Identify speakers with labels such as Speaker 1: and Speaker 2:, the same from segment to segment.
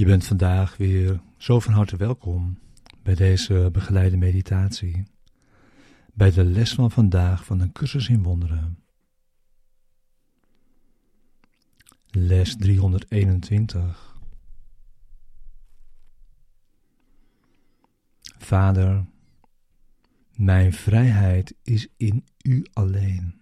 Speaker 1: Je bent vandaag weer zo van harte welkom bij deze begeleide meditatie, bij de les van vandaag van een cursus in wonderen. Les 321. Vader, mijn vrijheid is in U alleen.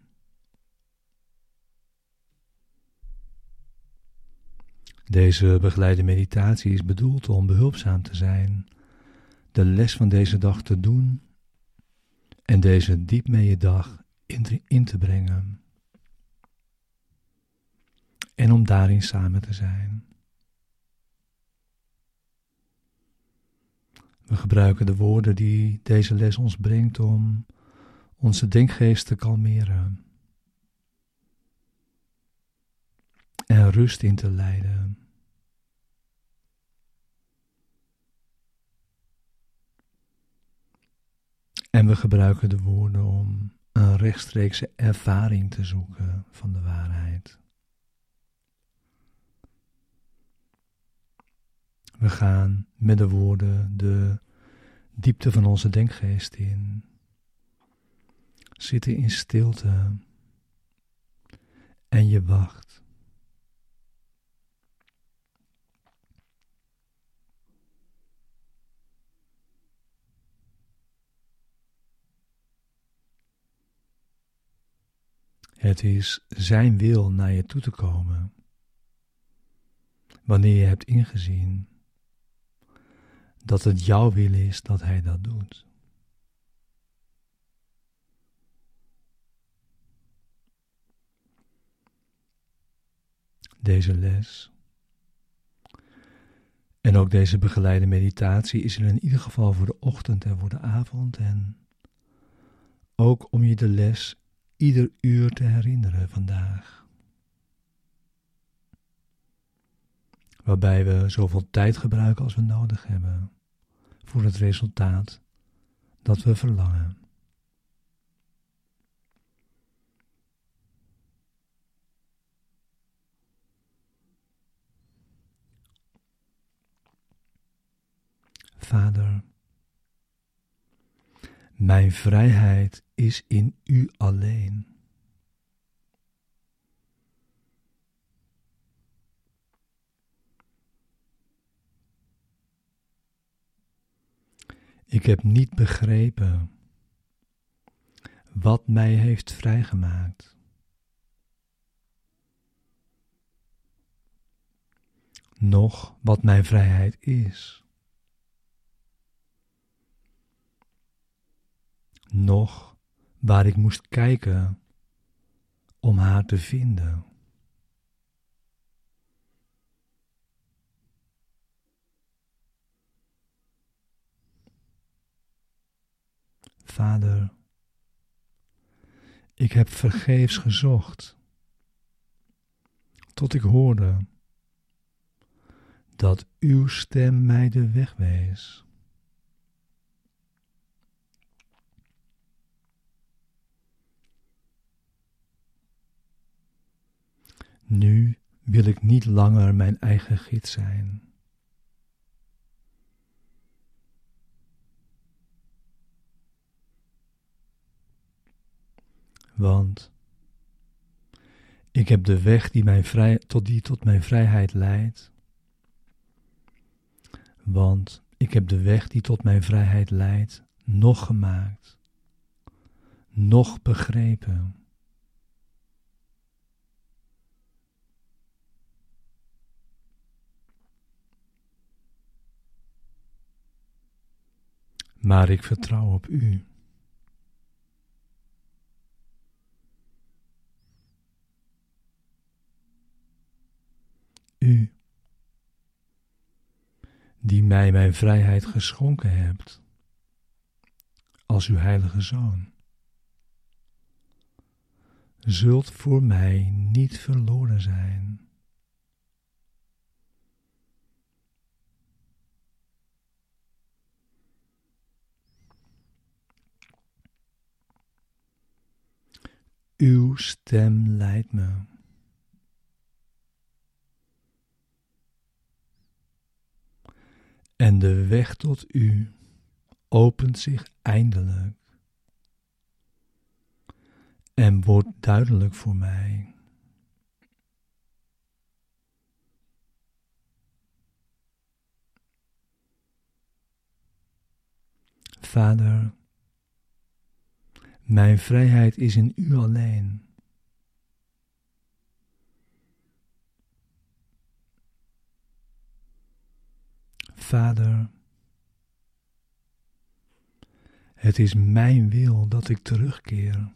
Speaker 1: Deze begeleide meditatie is bedoeld om behulpzaam te zijn, de les van deze dag te doen en deze diep mee je dag in te brengen. En om daarin samen te zijn. We gebruiken de woorden die deze les ons brengt om onze denkgeest te kalmeren en rust in te leiden. En we gebruiken de woorden om een rechtstreekse ervaring te zoeken van de waarheid. We gaan met de woorden de diepte van onze denkgeest in. Zitten in stilte. En je wacht. Het is Zijn wil naar je toe te komen. Wanneer je hebt ingezien dat het jouw wil is dat Hij dat doet. Deze les en ook deze begeleide meditatie is er in ieder geval voor de ochtend en voor de avond en ook om je de les ieder uur te herinneren vandaag. Waarbij we zoveel tijd gebruiken als we nodig hebben voor het resultaat dat we verlangen. Vader, mijn vrijheid is in U alleen. Ik heb niet begrepen wat mij heeft vrijgemaakt. Nog wat mijn vrijheid is. Nog waar ik moest kijken om haar te vinden. Vader, ik heb vergeefs gezocht, tot ik hoorde dat uw stem mij de weg wees. Nu wil ik niet langer mijn eigen gids zijn. Want ik heb de weg die, vrij, tot, die tot mijn vrijheid leidt. Want ik heb de weg die tot mijn vrijheid leidt nog gemaakt, nog begrepen. Maar ik vertrouw op U. U, die mij mijn vrijheid geschonken hebt, als uw heilige zoon, zult voor mij niet verloren zijn. Uw stem leidt me. En de weg tot u opent zich eindelijk en wordt duidelijk voor mij. Vader, mijn vrijheid is in U alleen. Vader, het is mijn wil dat ik terugkeer.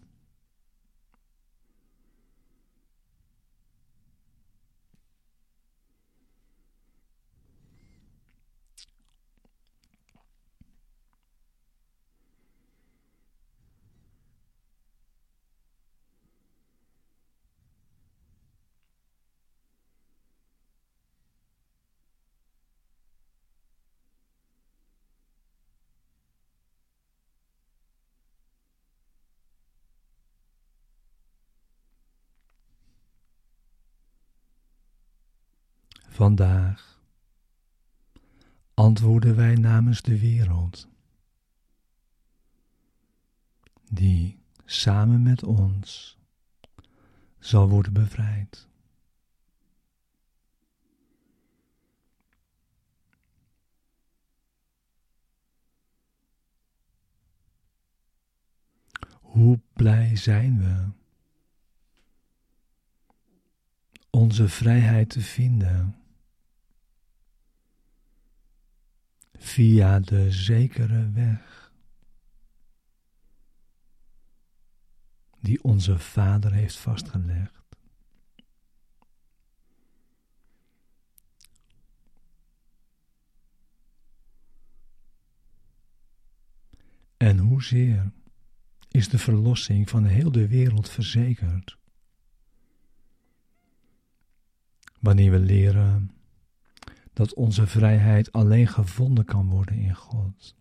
Speaker 1: Vandaag antwoorden wij namens de wereld, die samen met ons zal worden bevrijd. Hoe blij zijn we onze vrijheid te vinden via de zekere weg die onze Vader heeft vastgelegd. En hoezeer is de verlossing van heel de wereld verzekerd? Wanneer we leren dat onze vrijheid alleen gevonden kan worden in God.